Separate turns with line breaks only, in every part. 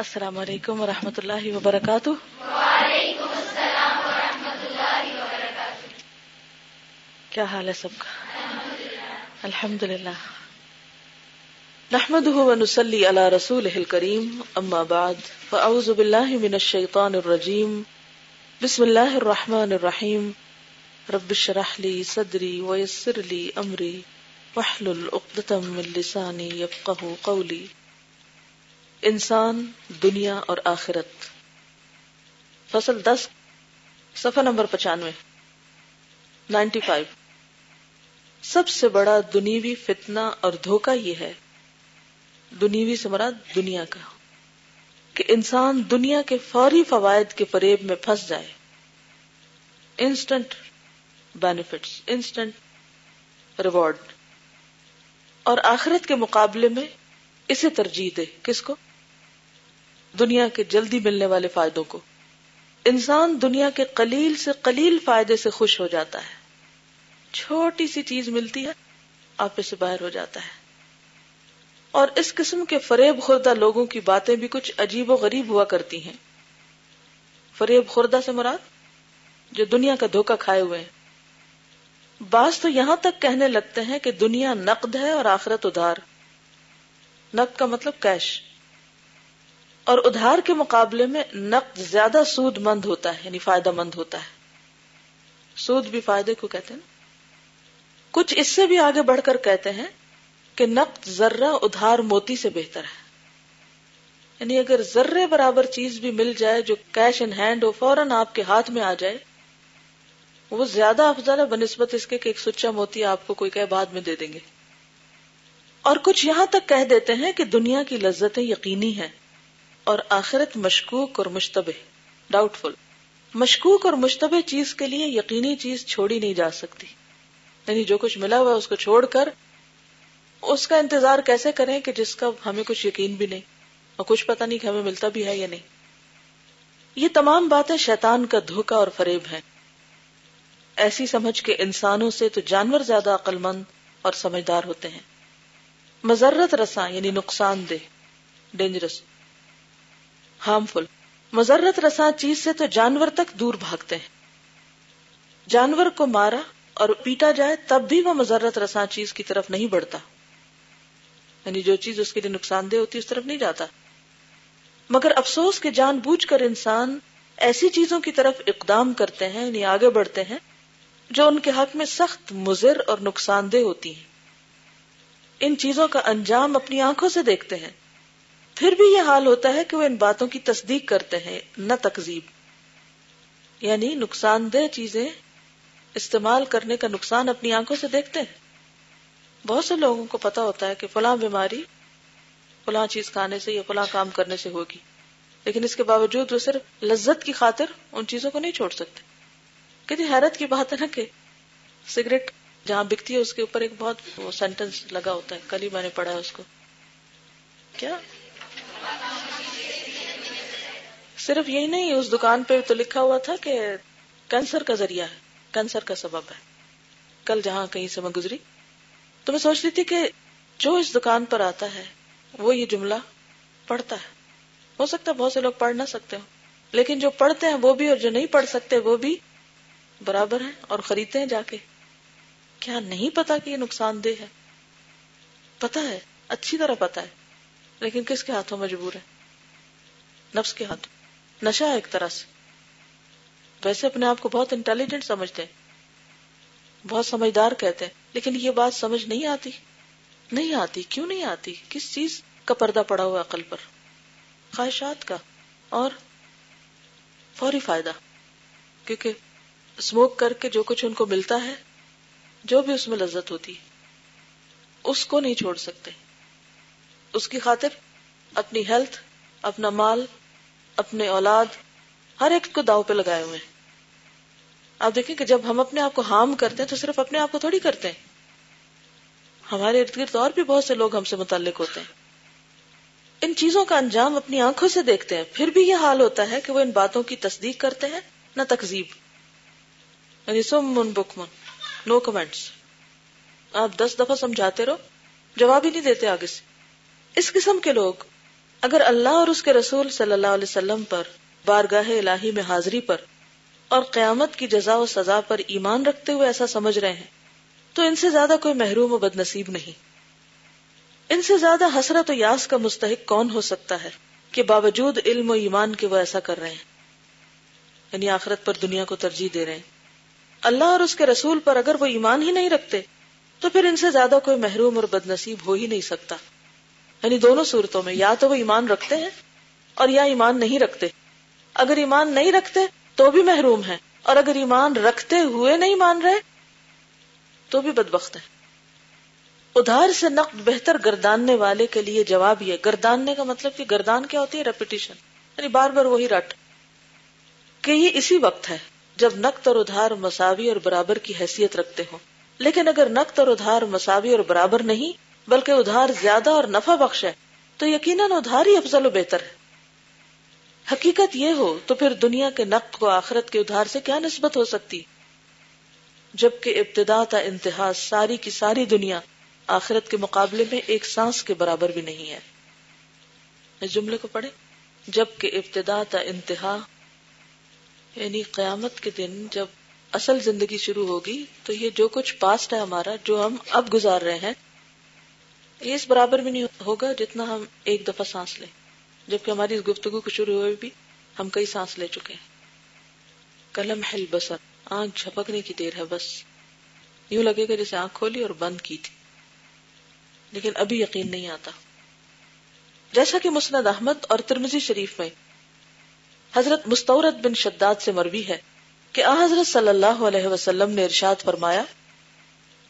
السلام علیکم ورحمۃ اللہ وبرکاتہ۔
وعلیکم السلام ورحمۃ اللہ وبرکاتہ۔
کیا حال ہے سب کا؟ الحمد للہ نحمد ونسلی علی رسول کریم اما بعد فاعوذ باللہ من الشیطان الرجیم۔ بسم اللہ الرحمن الرحیم۔ رب شرح لی صدری ویسر لی امری وحلل اقدتم من لسانی یفقہ قولی۔ انسان، دنیا اور آخرت۔ فصل دس، صفحہ نمبر پچانوے۔ Ninety five. سب سے بڑا دنیوی فتنہ اور دھوکہ یہ ہے، دنیوی سے مراد دنیا کا، کہ انسان دنیا کے فوری فوائد کے فریب میں پھنس جائے۔ Instant benefits, instant reward. اور آخرت کے مقابلے میں اسے ترجیح دے۔ کس کو؟ دنیا کے جلدی ملنے والے فائدوں کو۔ انسان دنیا کے قلیل سے قلیل فائدے سے خوش ہو جاتا ہے۔ چھوٹی سی چیز ملتی ہے، آپ سے باہر ہو جاتا ہے۔ اور اس قسم کے فریب خوردہ لوگوں کی باتیں بھی کچھ عجیب و غریب ہوا کرتی ہیں۔ فریب خوردہ سے مراد، جو دنیا کا دھوکہ کھائے ہوئے ہیں۔ بعض تو یہاں تک کہنے لگتے ہیں کہ دنیا نقد ہے اور آخرت ادھار۔ نقد کا مطلب کیش۔ اور ادھار کے مقابلے میں نقد زیادہ سود مند ہوتا ہے یعنی فائدہ مند ہوتا ہے۔ سود بھی فائدے کو کہتے ہیں کچھ اس سے بھی آگے بڑھ کر کہتے ہیں کہ نقد ذرہ ادھار موتی سے بہتر ہے۔ یعنی اگر ذرے برابر چیز بھی مل جائے جو کیش ان ہینڈ ہو، فوراً آپ کے ہاتھ میں آ جائے، وہ زیادہ افضل ہے، بنسبت اس کے کہ ایک سچا موتی آپ کو کوئی کہ بعد میں دے دیں گے۔ اور کچھ یہاں تک کہہ دیتے ہیں کہ دنیا کی لذتیں یقینی ہیں۔ اور آخرت مشکوک اور مشتبہ ڈاؤٹ فل مشکوک اور مشتبہ چیز کے لیے یقینی چیز چھوڑی نہیں جا سکتی۔ یعنی جو کچھ ملا ہوا اس کو چھوڑ کر اس کا انتظار کیسے کریں کہ جس کا ہمیں کچھ یقین بھی نہیں اور کچھ پتا نہیں کہ ہمیں ملتا بھی ہے یا نہیں۔ یہ تمام باتیں شیطان کا دھوکا اور فریب ہے ایسی سمجھ کے انسانوں سے تو جانور زیادہ عقل مند اور سمجھدار ہوتے ہیں۔ مزرت رساں یعنی نقصان دہ ڈینجرس ہارمفل مزرت رساں چیز سے تو جانور تک دور بھاگتے ہیں۔ جانور کو مارا اور پیٹا جائے تب بھی وہ مزرت رساں چیز کی طرف نہیں بڑھتا۔ یعنی جو چیز اس کے لیے نقصان دہ ہوتی اس طرف نہیں جاتا۔ مگر افسوس کے جان بوجھ کر انسان ایسی چیزوں کی طرف اقدام کرتے ہیں یعنی آگے بڑھتے ہیں، جو ان کے حق میں سخت مضر اور نقصان دہ ہوتی ہیں۔ ان چیزوں کا انجام اپنی آنکھوں سے دیکھتے ہیں۔ پھر بھی یہ حال ہوتا ہے کہ وہ ان باتوں کی تصدیق کرتے ہیں، نہ تکزیب یعنی نقصان دہ چیزیں استعمال کرنے کا نقصان اپنی آنکھوں سے دیکھتے ہیں۔ بہت سے لوگوں کو پتا ہوتا ہے کہ فلاں بیماری فلاں چیز کھانے سے یا فلاں کام کرنے سے ہوگی۔ لیکن اس کے باوجود وہ صرف لذت کی خاطر ان چیزوں کو نہیں چھوڑ سکتے۔ کتنی حیرت کی بات ہے نا کہ سگریٹ جہاں بکتی ہے، اس کے اوپر ایک بہت سینٹینس لگا ہوتا ہے، کل ہی میں نے پڑھا ہے اس کو۔ کیا؟ صرف یہی نہیں، اس دکان پہ تو لکھا ہوا تھا کہ کینسر کا ذریعہ ہے، کینسر کا سبب ہے۔ کل جہاں کہیں سے میں گزری، تو میں سوچ رہی تھی کہ جو اس دکان پر آتا ہے، وہ یہ جملہ پڑھتا ہے۔ ہو سکتا ہے بہت سے لوگ پڑھ نہ سکتے ہو لیکن جو پڑھتے ہیں وہ بھی اور جو نہیں پڑھ سکتے وہ بھی برابر ہیں اور خریدتے ہیں جا کے۔ کیا نہیں پتا کہ یہ نقصان دہ ہے؟ پتا ہے، اچھی طرح پتا ہے، لیکن کس کے ہاتھوں مجبور ہے نفس کے ہاتھوں۔ نشہ ہے ایک طرح سے۔ ویسے اپنے آپ کو بہت انٹیلیجنٹ سمجھتے ہیں، بہت سمجھدار کہتے ہیں، لیکن یہ بات سمجھ نہیں آتی۔ نہیں آتی، کیوں نہیں آتی؟ کس چیز کا پردہ پڑا ہوا عقل پر؟ خواہشات کا۔ اور فوری فائدہ۔ کیونکہ اسموک کر کے جو کچھ ان کو ملتا ہے، جو بھی اس میں لذت ہوتی اس کو نہیں چھوڑ سکتے۔ اس کی خاطر اپنی ہیلتھ اپنا مال اپنے اولاد ہر ایک کو داؤ پہ لگائے ہوئے ہیں۔ آپ دیکھیں کہ جب ہم اپنے آپ کو ہارم کرتے ہیں تو صرف اپنے آپ کو تھوڑی کرتے ہیں۔ ہمارے ارد گرد اور بھی بہت سے لوگ ہم سے متعلق ہوتے ہیں۔ ان چیزوں کا انجام اپنی آنکھوں سے دیکھتے ہیں۔ پھر بھی یہ حال ہوتا ہے کہ وہ ان باتوں کی تصدیق کرتے ہیں، نہ تقزیب یعنی نو کمنٹس آپ دس دفعہ سمجھاتے رہو، جواب ہی نہیں دیتے آگے سے۔ اس قسم کے لوگ اگر اللہ اور اس کے رسول صلی اللہ علیہ وسلم پر بارگاہ الہی میں حاضری پر اور قیامت کی جزا و سزا پر ایمان رکھتے ہوئے ایسا سمجھ رہے ہیں، تو ان سے زیادہ کوئی محروم و بد نصیب نہیں۔ ان سے زیادہ حسرت و یاس کا مستحق کون ہو سکتا ہے کہ باوجود علم و ایمان کے وہ ایسا کر رہے ہیں؟ یعنی آخرت پر دنیا کو ترجیح دے رہے ہیں۔ اللہ اور اس کے رسول پر اگر وہ ایمان ہی نہیں رکھتے، تو پھر ان سے زیادہ کوئی محروم اور بد نصیب ہو ہی نہیں سکتا۔ یعنی دونوں صورتوں میں، یا تو وہ ایمان رکھتے ہیں اور یا ایمان نہیں رکھتے۔ اگر ایمان نہیں رکھتے تو بھی محروم ہے اور اگر ایمان رکھتے ہوئے نہیں مان رہے تو بھی بدبخت ہے ادھار سے نقد بہتر گرداننے والے کے لیے جواب یہ، گرداننے کا مطلب کہ گردان کیا ہوتی ہے؟ ریپیٹیشن یعنی بار بار وہی رٹ۔ کہ یہ اسی وقت ہے جب نقد اور ادھار مساوی اور برابر کی حیثیت رکھتے ہوں۔ لیکن اگر نقد اور ادھار مساوی اور برابر نہیں بلکہ ادھار زیادہ اور نفع بخش ہے، تو یقیناً ادھار ہی افضل و بہتر ہے۔ حقیقت یہ ہو تو پھر دنیا کے نقد کو آخرت کے ادھار سے کیا نسبت ہو سکتی؟ جبکہ ابتدا تا انتہا ساری کی ساری دنیا آخرت کے مقابلے میں ایک سانس کے برابر بھی نہیں ہے۔ اس جملے کو پڑھے جبکہ ابتدا تا انتہا یعنی قیامت کے دن جب اصل زندگی شروع ہوگی، تو یہ جو کچھ پاسٹ ہے ہمارا، جو ہم اب گزار رہے ہیں اس برابر بھی نہیں ہوگا جتنا ہم ایک دفعہ سانس لیں۔ جبکہ ہماری اس گفتگو کو شروع ہوئے بھی ہم کئی سانس لے چکے ہیں۔ کلم حل بسر آنکھ جھپکنے کی دیر ہے بس۔ یوں لگے گا جیسے آنکھ کھولی اور بند کی تھی۔ لیکن ابھی یقین نہیں آتا۔ جیسا کہ مسند احمد اور ترمزی شریف میں حضرت مستورت بن شداد سے مروی ہے کہ آ حضرت صلی اللہ علیہ وسلم نے ارشاد فرمایا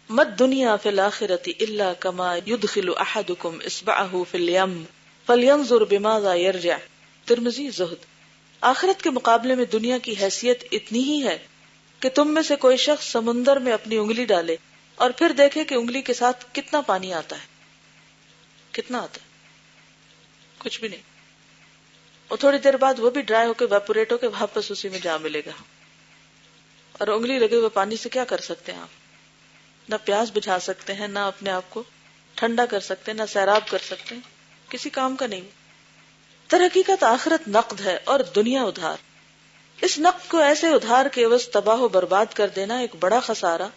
مت دنیا فی الاخرت الا کما يدخل احدکم اصبعه فی الیم فلینظر بماذا یرجع ترمزی زہد۔ آخرت کے مقابلے میں دنیا کی حیثیت اتنی ہی ہے کہ تم میں سے کوئی شخص سمندر میں اپنی انگلی ڈالے اور پھر دیکھے کہ انگلی کے ساتھ کتنا پانی آتا ہے۔ کتنا آتا ہے؟ کچھ بھی نہیں۔ اور تھوڑی دیر بعد وہ بھی ڈرائی ہو کے ویپوریٹ ہو کے واپس اسی میں جا ملے گا۔ اور انگلی لگے ہوئے پانی سے کیا کر سکتے ہیں آپ؟ نہ پیاس بجھا سکتے ہیں، نہ اپنے آپ کو ٹھنڈا کر سکتے ہیں، نہ سیراب کر سکتے ہیں۔ کسی کام کا نہیں۔ تر حقیقت آخرت نقد ہے اور دنیا ادھار۔ اس نقد کو ایسے ادھار کے عوض تباہ و برباد کر دینا ایک بڑا خسارہ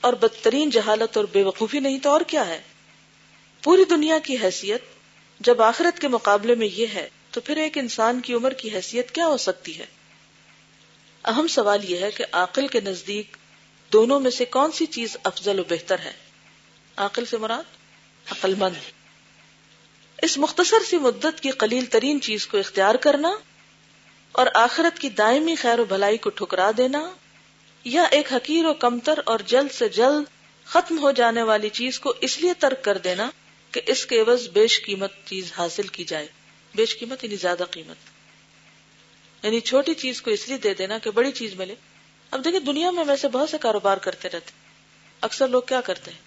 اور بدترین جہالت اور بے وقوفی نہیں تو اور کیا ہے؟ پوری دنیا کی حیثیت جب آخرت کے مقابلے میں یہ ہے تو پھر ایک انسان کی عمر کی حیثیت کیا ہو سکتی ہے؟ اہم سوال یہ ہے کہ عقل کے نزدیک دونوں میں سے کون سی چیز افضل و بہتر ہے؟ عقل سے مراد عقل مند اس مختصر سی مدت کی قلیل ترین چیز کو اختیار کرنا اور آخرت کی دائمی خیر و بھلائی کو ٹھکرا دینا یا ایک حقیر و کمتر اور جلد سے جلد ختم ہو جانے والی چیز کو اس لیے ترک کر دینا کہ اس کے عوض بیش قیمت چیز حاصل کی جائے۔ بیش قیمت یعنی زیادہ قیمت۔ یعنی چھوٹی چیز کو اس لیے دے دینا کہ بڑی چیز ملے۔ اب دیکھیں دنیا میں ویسے بہت سے کاروبار کرتے رہتے اکثر لوگ کیا کرتے ہیں؟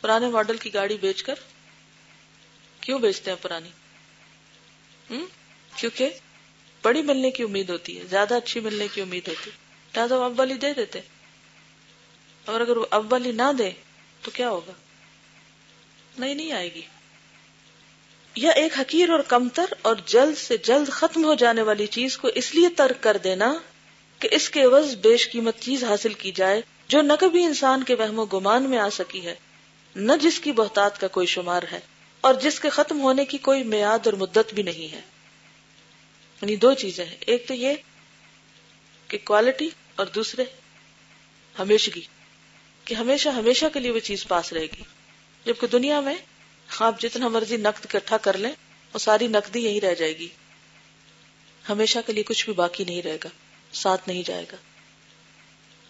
پرانے ماڈل کی گاڑی بیچ کر کیوں بیچتے ہیں پرانی؟ کیونکہ بڑی ملنے کی امید ہوتی ہے، زیادہ اچھی ملنے کی امید ہوتی ہے۔ لہٰذا وہ اب والی دے دیتے اور اگر وہ اب والی نہ دے تو کیا ہوگا؟ نہیں نہیں آئے گی۔ یا ایک حقیر اور کمتر اور جلد سے جلد ختم ہو جانے والی چیز کو اس لیے ترک کر دینا کہ اس کے عوض بیش قیمت چیز حاصل کی جائے جو نہ کبھی انسان کے وہم و گمان میں آ سکی ہے، نہ جس کی بہتات کا کوئی شمار ہے اور جس کے ختم ہونے کی کوئی میاد اور مدت بھی نہیں ہے۔ یعنی دو چیزیں ہیں۔ ایک تو یہ کہ کوالٹی اور دوسرے ہمیشگی، کہ ہمیشہ ہمیشہ کے لیے وہ چیز پاس رہے گی۔ جبکہ دنیا میں خواب جتنا مرضی نقد اکٹھا کر لیں، وہ ساری نقدی یہی رہ جائے گی۔ ہمیشہ کے لیے کچھ بھی باقی نہیں رہے گا۔ ساتھ نہیں جائے گا۔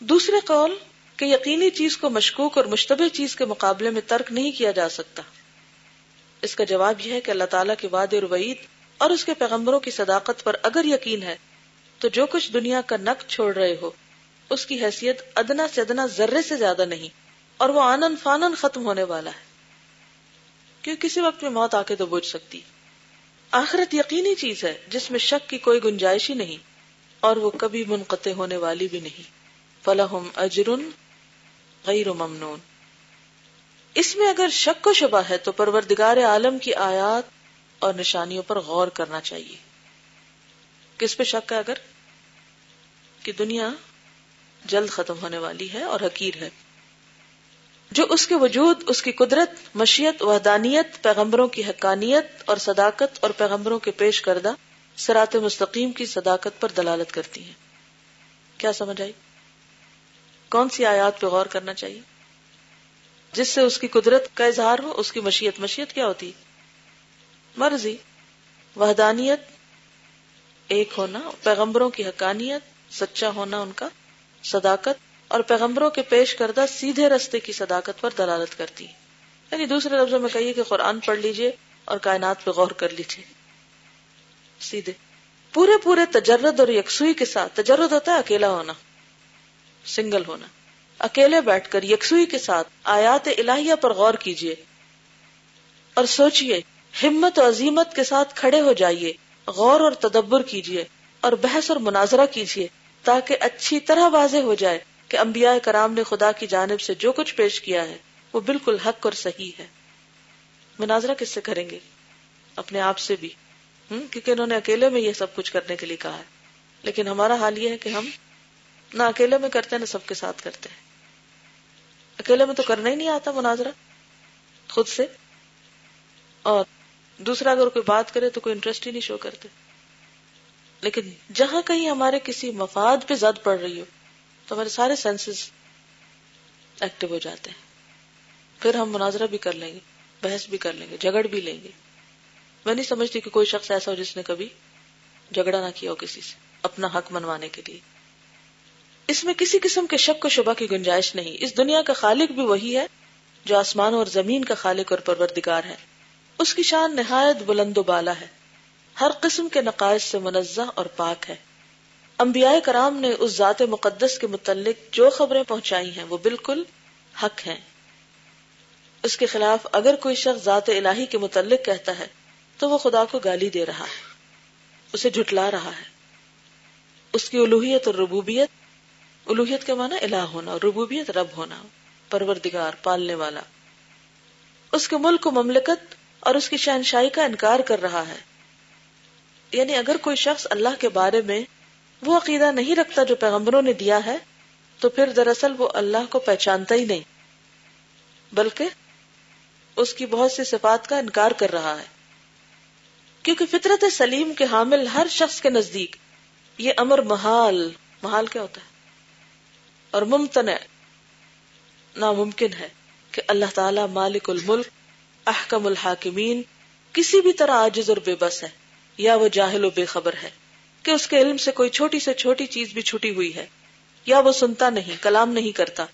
دوسرے قول کہ یقینی چیز کو مشکوک اور مشتبہ چیز کے مقابلے میں ترک نہیں کیا جا سکتا۔ اس کا جواب یہ ہے کہ اللہ تعالیٰ کے وعد اور وعید اور اس کے پیغمبروں کی صداقت پر اگر یقین ہے تو جو کچھ دنیا کا نق چھوڑ رہے ہو، اس کی حیثیت ادنا سے ادنا ذرے سے زیادہ نہیں، اور وہ آنن فانن ختم ہونے والا ہے۔ کیوں کسی وقت میں موت آ کے تو بوجھ سکتی۔ آخرت یقینی چیز ہے جس میں شک کی کوئی گنجائش ہی نہیں۔ اور وہ کبھی منقطع ہونے والی بھی نہیں۔ فلاحم اجرن غیر ممنون۔ اس میں اگر شک و شبہ ہے تو پروردگار عالم کی آیات اور نشانیوں پر غور کرنا چاہیے۔ کس پہ شک ہے اگر؟ کہ دنیا جلد ختم ہونے والی ہے اور حقیر ہے۔ جو اس کے وجود، اس کی قدرت، مشیت، وحدانیت، پیغمبروں کی حقانیت اور صداقت اور پیغمبروں کے پیش کردہ سرات مستقیم کی صداقت پر دلالت کرتی ہیں۔ کیا سمجھ آئی؟ کون سی آیات پہ غور کرنا چاہیے؟ جس سے اس کی قدرت کا اظہار ہو، اس کی مشیت مشیت کیا ہوتی؟ مرضی۔ وحدانیت، ایک ہونا، پیغمبروں کی حقانیت، سچا ہونا ان کا صداقت، اور پیغمبروں کے پیش کردہ سیدھے رستے کی صداقت پر دلالت کرتی۔ یعنی دوسرے لفظوں میں کہیے کہ قرآن پڑھ لیجیے اور کائنات پہ غور کر لیجیے۔ سیدھے۔ پورے پورے تجرد اور یکسوئی کے ساتھ، تجرد ہوتا ہے اکیلا ہونا، سنگل ہونا۔ اکیلے بیٹھ کر یکسوئی کے ساتھ آیات الہیہ پر غور کیجیے اور سوچئے، ہمت و عظیمت کے ساتھ کھڑے ہو جائیے، غور اور تدبر کیجیے اور بحث اور مناظرہ کیجیے تاکہ اچھی طرح واضح ہو جائے کہ انبیاء کرام نے خدا کی جانب سے جو کچھ پیش کیا ہے، وہ بالکل حق اور صحیح ہے۔ مناظرہ کس سے کریں گے؟ اپنے آپ سے بھی۔ کیونکہ انہوں نے اکیلے میں یہ سب کچھ کرنے کے لیے کہا ہے۔ لیکن ہمارا حال یہ ہے کہ ہم نہ اکیلے میں کرتے ہیں، نہ سب کے ساتھ کرتے ہیں۔ اکیلے میں تو کرنا ہی نہیں آتا مناظرہ، خود سے۔ اور دوسرا، اگر کوئی بات کرے تو کوئی انٹرسٹ ہی نہیں شو کرتے۔ لیکن جہاں کہیں ہمارے کسی مفاد پہ زد پڑ رہی ہو، تو ہمارے سارے سینسز ایکٹیو ہو جاتے ہیں۔ پھر ہم مناظرہ بھی کر لیں گے، بحث بھی کر لیں گے جگڑ بھی لیں گے۔ میں نہیں سمجھتی کہ کوئی شخص ایسا ہو جس نے کبھی جھگڑا نہ کیا ہو کسی سے، اپنا حق منوانے کے لیے۔ اس میں کسی قسم کے شک و شبہ کی گنجائش نہیں۔ اس دنیا کا خالق بھی وہی ہے جو آسمان اور زمین کا خالق اور پروردگار ہے۔ اس کی شان نہایت بلند و بالا ہے۔ ہر قسم کے نقائص سے منزہ اور پاک ہے۔ انبیاء کرام نے اس ذات مقدس کے متعلق جو خبریں پہنچائی ہیں وہ بالکل حق ہیں۔ اس کے خلاف اگر کوئی شخص ذات الہی کے متعلق کہتا ہے تو وہ خدا کو گالی دے رہا ہے۔ اسے جھٹلا رہا ہے۔ اس کی الوحیت اور ربوبیت الوحیت کا معنی الہ ہونا، اور ربوبیت رب ہونا، پروردگار، پالنے والا۔ اس کے ملک و مملکت اور اس کی شہنشاہی کا انکار کر رہا ہے۔ یعنی اگر کوئی شخص اللہ کے بارے میں وہ عقیدہ نہیں رکھتا جو پیغمبروں نے دیا ہے، تو پھر دراصل وہ اللہ کو پہچانتا ہی نہیں، بلکہ اس کی بہت سی صفات کا انکار کر رہا ہے۔ کیونکہ فطرت سلیم کے حامل ہر شخص کے نزدیک، یہ امر محال محال کیا ہوتا ہے؟ اور ممتنع، ناممکن ہے کہ اللہ تعالی مالک الملک، احکم الحاکمین، کسی بھی طرح عاجز اور بے بس ہے یا وہ جاہل و بے خبر ہے کہ اس کے علم سے کوئی چھوٹی سے چھوٹی چیز بھی چھٹی ہوئی ہے، یا وہ سنتا نہیں، کلام نہیں کرتا،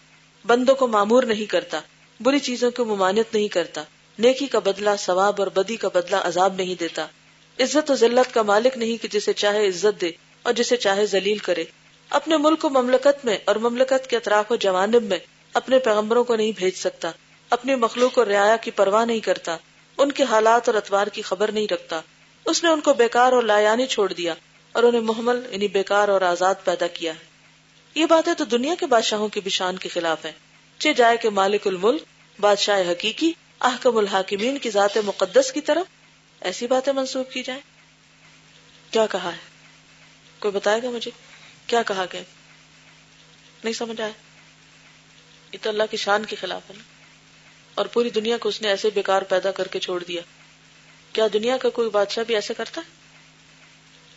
بندوں کو معمور نہیں کرتا، بری چیزوں کو ممانت نہیں کرتا، نیکی کا بدلہ، ثواب اور بدی کا بدلہ عذاب نہیں دیتا عزت و ذلت کا مالک نہیں کہ جسے چاہے عزت دے اور جسے چاہے ذلیل کرے۔ اپنے ملک و مملکت میں اور مملکت کے اطراف و جوانب میں اپنے پیغمبروں کو نہیں بھیج سکتا، اپنی مخلوق اور رعایا کی پرواہ نہیں کرتا، ان کے حالات اور اتوار کی خبر نہیں رکھتا۔ اس نے ان کو بیکار اور لایانی چھوڑ دیا اور انہیں محمل یعنی بیکار اور آزاد پیدا کیا۔ ہے یہ باتیں تو دنیا کے بادشاہوں کی بشان کے خلاف ہیں۔ چے جائے کہ مالک الملک، بادشاہ حقیقی، احکم الحاکمین کی ذات مقدس کی طرف ایسی باتیں منسوخ کی جائیں؟ کیا کہا ہے؟ کوئی بتائے گا مجھے؟ کیا کہا گیا؟ نہیں سمجھ آیا۔ یہ تو اللہ کی شان کے خلاف ہے نا۔ اور پوری دنیا کو اس نے ایسے بیکار پیدا کر کے چھوڑ دیا۔ کیا دنیا کا کوئی بادشاہ بھی ایسے کرتا ہے؟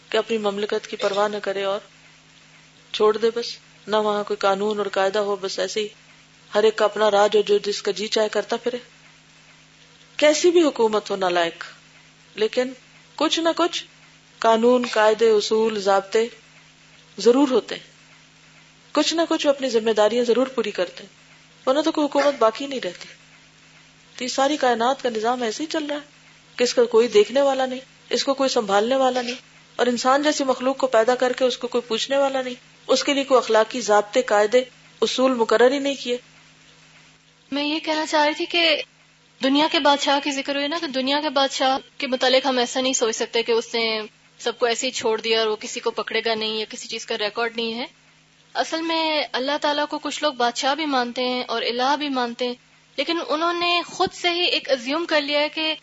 کہ اپنی مملکت کی پرواہ نہ کرے اور چھوڑ دے بس؟ نہ وہاں کوئی قانون اور قاعدہ ہو، بس ایسے ہی ہر ایک کا اپنا راج ہو جو جس کا جی چاہے کرتا پھرے۔ کیسی بھی حکومت ہو نہ لائق لیکن کچھ نہ کچھ قانون، قاعدے، اصول، ضابطے ضرور ہوتے ہیں۔ کچھ نہ کچھ اپنی ذمہ داریاں ضرور پوری کرتے ہیں۔ ورنہ تو کوئی حکومت باقی نہیں رہتی۔ تو یہ ساری کائنات کا نظام ایسے ہی چل رہا ہے کہ اس کا کوئی دیکھنے والا نہیں، اس کو کوئی سنبھالنے والا نہیں، اور انسان جیسی مخلوق کو پیدا کر کے اس کو کوئی پوچھنے والا نہیں۔ اس کے لیے کوئی اخلاقی ضابطے، قاعدے، اصول مقرر ہی نہیں کیے۔
میں یہ کہنا چاہ رہی تھی کہ دنیا کے بادشاہ کی ذکر ہوئی نا کہ دنیا کے بادشاہ کے متعلق ہم ایسا نہیں سوچ سکتے کہ اس نے سب کو ایسے ہی چھوڑ دیا اور وہ کسی کو پکڑے گا نہیں یا کسی چیز کا ریکارڈ نہیں ہے۔ اصل میں اللہ تعالیٰ کو کچھ لوگ بادشاہ بھی مانتے ہیں اور الہ بھی مانتے ہیں، لیکن انہوں نے خود سے ہی ایک ازیوم کر لیا ہے کہ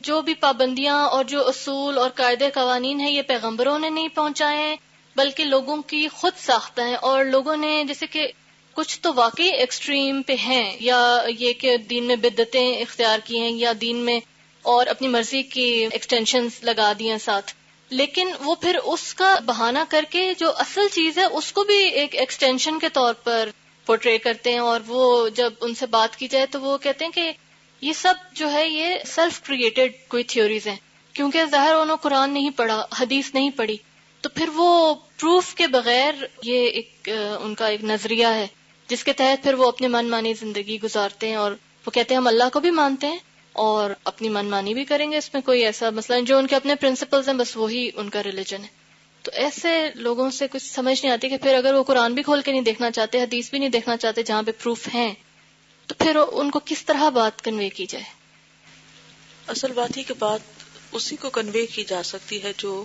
جو بھی پابندیاں اور جو اصول اور قاعدے قوانین ہیں، یہ پیغمبروں نے نہیں پہنچائے ہیں، بلکہ لوگوں کی خود ساختہ ہیں۔ اور لوگوں نے، جیسے کہ کچھ تو واقعی ایکسٹریم پہ ہیں، یا یہ کہ دین میں بدتیں اختیار کی ہیں، یا دین میں اور اپنی مرضی کی ایکسٹینشن لگا دی ساتھ۔ لیکن وہ پھر اس کا بہانہ کر کے جو اصل چیز ہے، اس کو بھی ایک ایکسٹینشن کے طور پر پورٹری کرتے ہیں۔ اور وہ جب ان سے بات کی جائے تو وہ کہتے ہیں کہ یہ سب جو ہے، یہ سیلف کریٹڈ کوئی تھیوریز ہیں۔ کیونکہ ظاہر انہوں قرآن نہیں پڑھا، حدیث نہیں پڑھی۔ تو پھر وہ پروف کے بغیر یہ ایک، ان کا ایک نظریہ ہے۔ جس کے تحت پھر وہ اپنے من مانی زندگی گزارتے ہیں اور وہ کہتے ہیں ہم اللہ کو بھی مانتے ہیں اور اپنی من مانی بھی کریں گے اس میں کوئی ایسا مسئلہ جو ان کے اپنے پرنسپلز ہیں، بس وہی ان کا ریلیجن ہے۔ تو ایسے لوگوں سے کچھ سمجھ نہیں آتی کہ پھر اگر وہ قرآن بھی کھول کے نہیں دیکھنا چاہتے، حدیث بھی نہیں دیکھنا چاہتے جہاں پہ پروف ہیں، تو پھر ان کو کس طرح بات کنوے کی جائے؟
اصل بات ہی کہ بات اسی کو کنوے کی جا سکتی ہے جو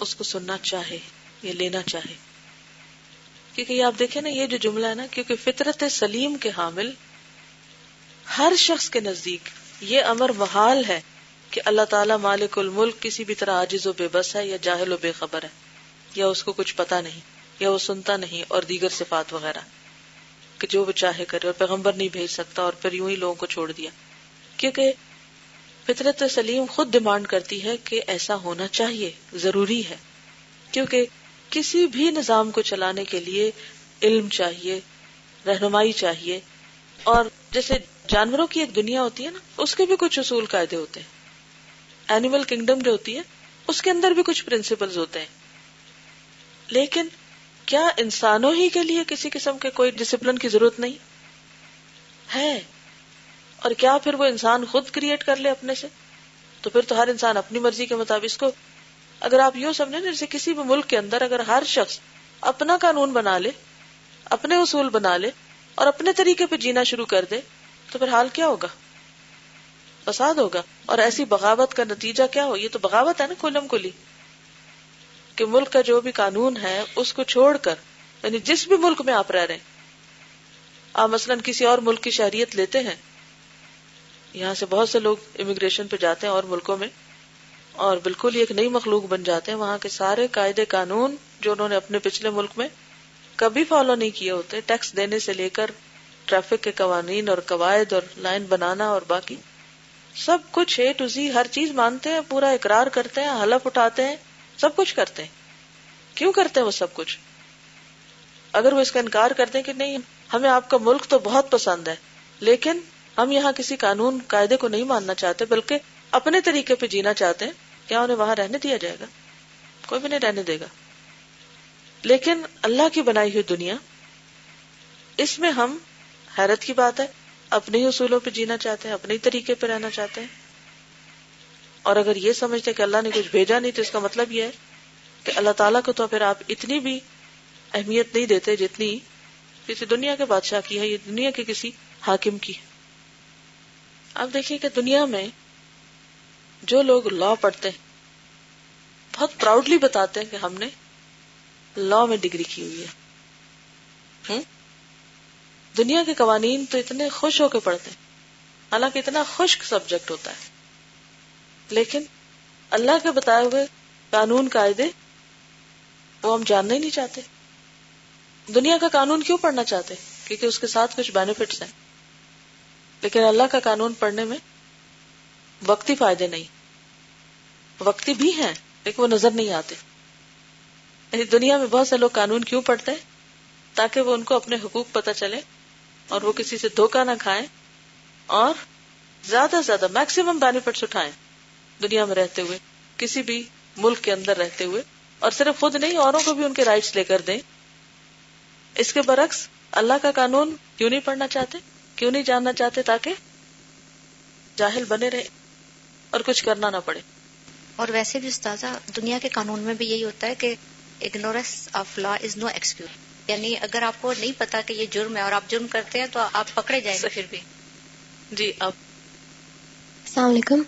اس کو سننا چاہے یا لینا چاہے۔ کیونکہ یہ آپ دیکھیں نا، یہ جو جملہ ہے نا، کیونکہ فطرت سلیم کے حامل ہر شخص کے نزدیک یہ امر محال ہے کہ اللہ تعالیٰ مالک الملک کسی بھی طرح عاجز و بے بس ہے یا جاہل و بے خبر ہے، یا اس کو کچھ پتا نہیں، یا وہ سنتا نہیں اور دیگر صفات وغیرہ کہ جو وہ چاہے کرے اور پیغمبر نہیں بھیج سکتا اور پھر یوں ہی لوگوں کو چھوڑ دیا۔ کیونکہ فطرت سلیم خود ڈیمانڈ کرتی ہے کہ ایسا ہونا چاہیے، ضروری ہے۔ کیونکہ کسی بھی نظام کو چلانے کے لیے علم چاہیے، رہنمائی چاہیے۔ اور جیسے جانوروں کی ایک دنیا ہوتی ہے نا، اس کے بھی کچھ اصول قاعدے ہوتے ہیں۔ اینیمل کنگڈم جو ہوتی ہے، اس کے اندر بھی کچھ پرنسپل ہوتے ہیں۔ لیکن کیا انسانوں ہی کے لیے کسی قسم کے کوئی ڈسپلن کی ضرورت نہیں؟ ہے۔ اور کیا پھر وہ انسان خود کریٹ کر لے اپنے سے؟ تو پھر تو ہر انسان اپنی مرضی کے مطابق اس کو اگر آپ یوں سمجھیں جیسے کسی بھی ملک کے اندر اگر ہر شخص اپنا قانون بنا لے، اپنے اصول بنا لے اور اپنے طریقے پہ جینا شروع کر دے، تو پھر حال کیا ہوگا؟ فساد ہوگا۔ اور ایسی بغاوت کا نتیجہ کیا ہو؟ یہ تو بغاوت ہے نا کلم کلی کہ ملک کا جو بھی قانون ہے، اس کو چھوڑ کر یعنی جس بھی ملک میں آپ رہ رہے ہیں، آپ مثلاً کسی اور ملک کی شہریت لیتے ہیں، یہاں سے بہت سے لوگ امیگریشن پہ جاتے ہیں اور ملکوں میں اور بالکل ہی ایک نئی مخلوق بن جاتے ہیں، وہاں کے سارے قاعدے قانون جو انہوں نے اپنے پچھلے ملک میں کبھی فالو نہیں کیے ہوتے ٹیکس دینے سے لے کر ٹریفک کے قوانین اور قواعد اور لائن بنانا اور باقی سب کچھ اے ٹو زی ہر چیز مانتے ہیں، پورا اقرار کرتے ہیں، حلف اٹھاتے ہیں، سب کچھ کرتے ہیں۔ کیوں کرتے ہیں وہ سب کچھ؟ اگر وہ اس کا انکار کرتے ہیں کہ نہیں، ہمیں آپ کا ملک تو بہت پسند ہے، لیکن ہم یہاں کسی قانون، قاعدے کو نہیں ماننا چاہتے، بلکہ اپنے طریقے پہ جینا چاہتے ہیں۔ کیا انہیں وہاں رہنے دیا جائے گا؟ کوئی بھی نہیں رہنے دے گا۔ لیکن اللہ کی بنائی ہوئی دنیا، اس میں ہم حیرت کی بات ہے، اپنے ہی اصولوں پہ جینا چاہتے ہیں، اپنے ہی طریقے پہ رہنا چاہتے ہیں۔ اور اگر یہ سمجھتے کہ اللہ نے کچھ بھیجا نہیں، تو اس کا مطلب یہ ہے کہ اللہ تعالیٰ کو تو پھر آپ اتنی بھی اہمیت نہیں دیتے جتنی کسی دنیا کے بادشاہ کی ہے یہ دنیا کے کسی حاکم کی ہے۔ آپ دیکھیے کہ دنیا میں جو لوگ لا پڑھتے ہیں، بہت پراؤڈلی بتاتے ہیں کہ ہم نے لا میں ڈگری کی ہوئی ہے۔ دنیا کے قوانین تو اتنے خوش ہو کے پڑھتے ہیں، حالانکہ اتنا خشک سبجیکٹ ہوتا ہے۔ لیکن اللہ کے بتائے ہوئے قانون قاعدے وہ ہم جاننا ہی نہیں چاہتے۔ دنیا کا قانون کیوں پڑھنا چاہتے؟ کیونکہ اس کے ساتھ کچھ بینیفٹس ہیں۔ لیکن اللہ کا قانون پڑھنے میں وقتی فائدے نہیں۔ وقتی بھی ہیں، لیکن وہ نظر نہیں آتے۔ یعنی دنیا میں بہت سے لوگ قانون کیوں پڑھتے ہیں؟ تاکہ وہ ان کو اپنے حقوق پتہ چلے اور وہ کسی سے دھوکا نہ کھائیں اور زیادہ سے زیادہ میکسیمم بینیفٹس اٹھائیں دنیا میں رہتے ہوئے، کسی بھی ملک کے اندر رہتے ہوئے۔ اور صرف خود نہیں، اوروں کو بھی ان کے رائٹس لے کر دیں۔ اس کے برعکس، اللہ کا قانون کیوں نہیں پڑھنا چاہتے؟ کیوں نہیں جاننا چاہتے تاکہ جاہل بنے رہے؟ اور کچھ کرنا نہ پڑے۔
اور ویسے بھی استاذہ دنیا کے قانون میں بھی یہی ہوتا ہے کہ ignorance of law is no excuse یعنی اگر آپ کو نہیں پتا کہ یہ جرم ہے اور آپ جرم کرتے ہیں تو آپ پکڑے جائیں گے۔ پھر بھی۔
جی اب
السلام علیکم۔